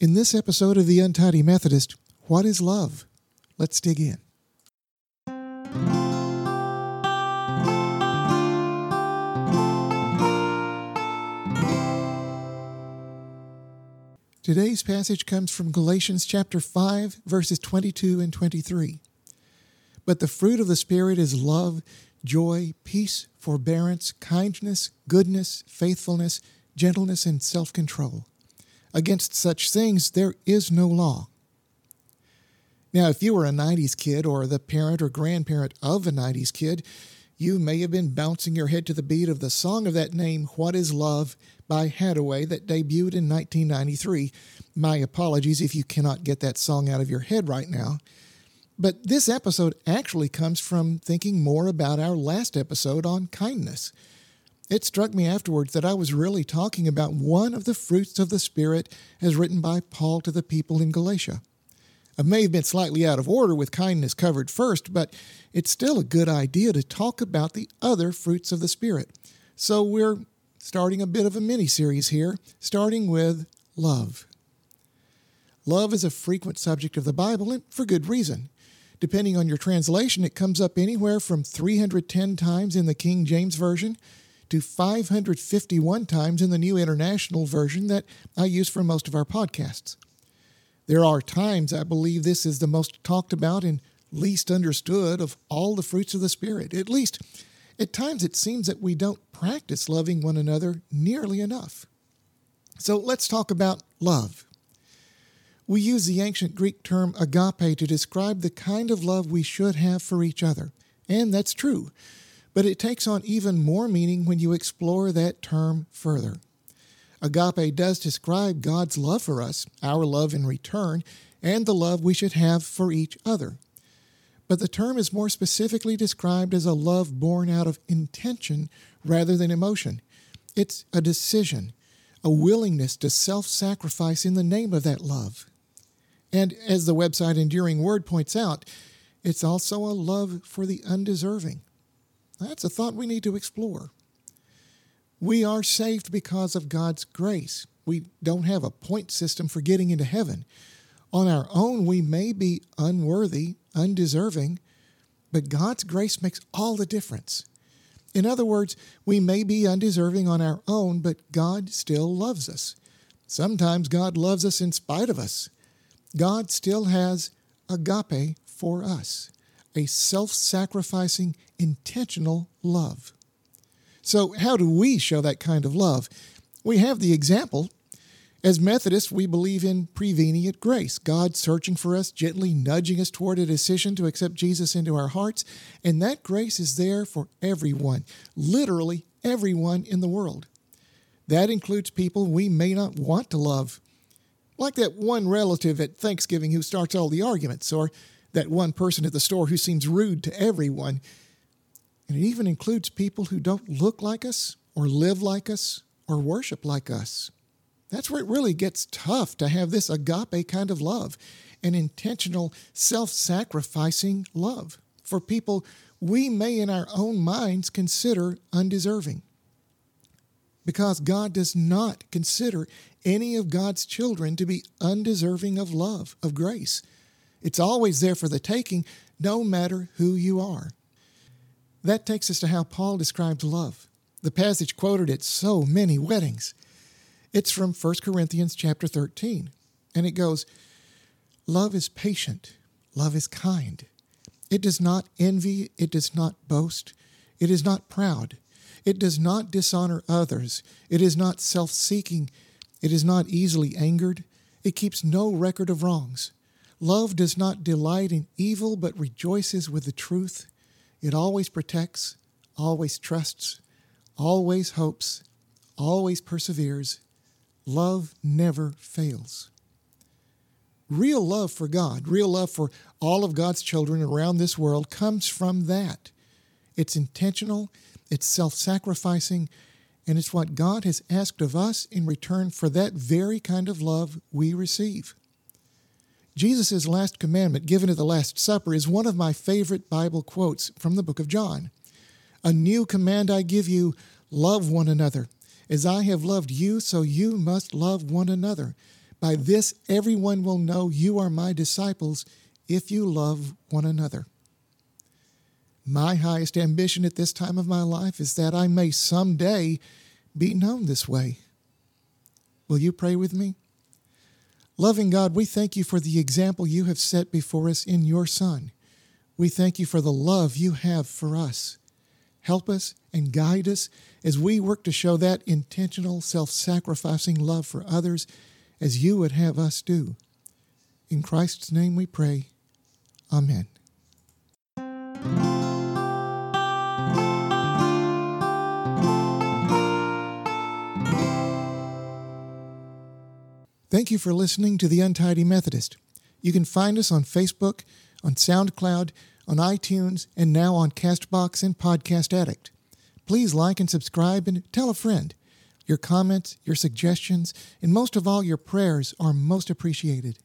In this episode of The Untidy Methodist, what is love? Let's dig in. Today's passage comes from Galatians chapter 5, verses 22 and 23. But the fruit of the Spirit is love, joy, peace, forbearance, kindness, goodness, faithfulness, gentleness, and self control. Against such things there is no law. Now, if you were a 90s kid or the parent or grandparent of a 90s kid, you may have been bouncing your head to the beat of the song of that name, What is Love, by Haddaway, that debuted in 1993. My apologies if you cannot get that song out of your head right now. But this episode actually comes from thinking more about our last episode on kindness. It struck me afterwards that I was really talking about one of the fruits of the Spirit as written by Paul to the people in Galatia. I may have been slightly out of order with kindness covered first, but it's still a good idea to talk about the other fruits of the Spirit. So we're starting a bit of a mini series here, starting with love. Love is a frequent subject of the Bible, and for good reason. Depending on your translation, it comes up anywhere from 310 times in the King James Version to 551 times in the New International Version that I use for most of our podcasts. There are times I believe this is the most talked about and least understood of all the fruits of the Spirit. At least, at times it seems that we don't practice loving one another nearly enough. So let's talk about love. We use the ancient Greek term agape to describe the kind of love we should have for each other, and that's true. But it takes on even more meaning when you explore that term further. Agape does describe God's love for us, our love in return, and the love we should have for each other. But the term is more specifically described as a love born out of intention rather than emotion. It's a decision, a willingness to self sacrifice in the name of that love. And as the website Enduring Word points out, it's also a love for the undeserving. That's a thought we need to explore. We are saved because of God's grace. We don't have a point system for getting into heaven. On our own, we may be unworthy, undeserving, but God's grace makes all the difference. In other words, we may be undeserving on our own, but God still loves us. Sometimes God loves us in spite of us. God still has agape for us, a self sacrificing, intentional love. So, how do we show that kind of love? We have the example. As Methodists, we believe in prevenient grace, God searching for us, gently nudging us toward a decision to accept Jesus into our hearts. And that grace is there for everyone, literally everyone in the world. That includes people we may not want to love, like that one relative at Thanksgiving who starts all the arguments, or that one person at the store who seems rude to everyone. And it even includes people who don't look like us, or live like us, or worship like us. That's where it really gets tough to have this agape kind of love, an intentional, self sacrificing love for people we may in our own minds consider undeserving because God does not consider any of God's children to be undeserving of love, of grace. It's always there for the taking, no matter who you are. That takes us to how Paul describes love. The passage quoted at so many weddings. It's from 1 Corinthians chapter 13, and it goes, Love is patient, love is kind. It does not envy, it does not boast, it is not proud. It does not dishonor others. It is not self seeking. It is not easily angered. It keeps no record of wrongs. Love does not delight in evil, but rejoices with the truth. It always protects, always trusts, always hopes, always perseveres. Love never fails. Real love for God, real love for all of God's children around this world comes from that. It's intentional, it's self sacrificing, and it's what God has asked of us in return for that very kind of love we receive. Jesus' last commandment given at the Last Supper is one of my favorite Bible quotes from the book of John. A new command I give you love one another. As I have loved you, so you must love one another. By this, everyone will know you are my disciples if you love one another. My highest ambition at this time of my life is that I may someday be known this way. Will you pray with me? Loving God, we thank you for the example you have set before us in your Son. We thank you for the love you have for us. Help us and guide us as we work to show that intentional, self sacrificing love for others as you would have us do. In Christ's name we pray. Amen. Thank you for listening to The Untidy Methodist. You can find us on Facebook, on SoundCloud, on iTunes, and now on Castbox and Podcast Addict. Please like and subscribe and tell a friend. Your comments, your suggestions, and most of all, your prayers are most appreciated.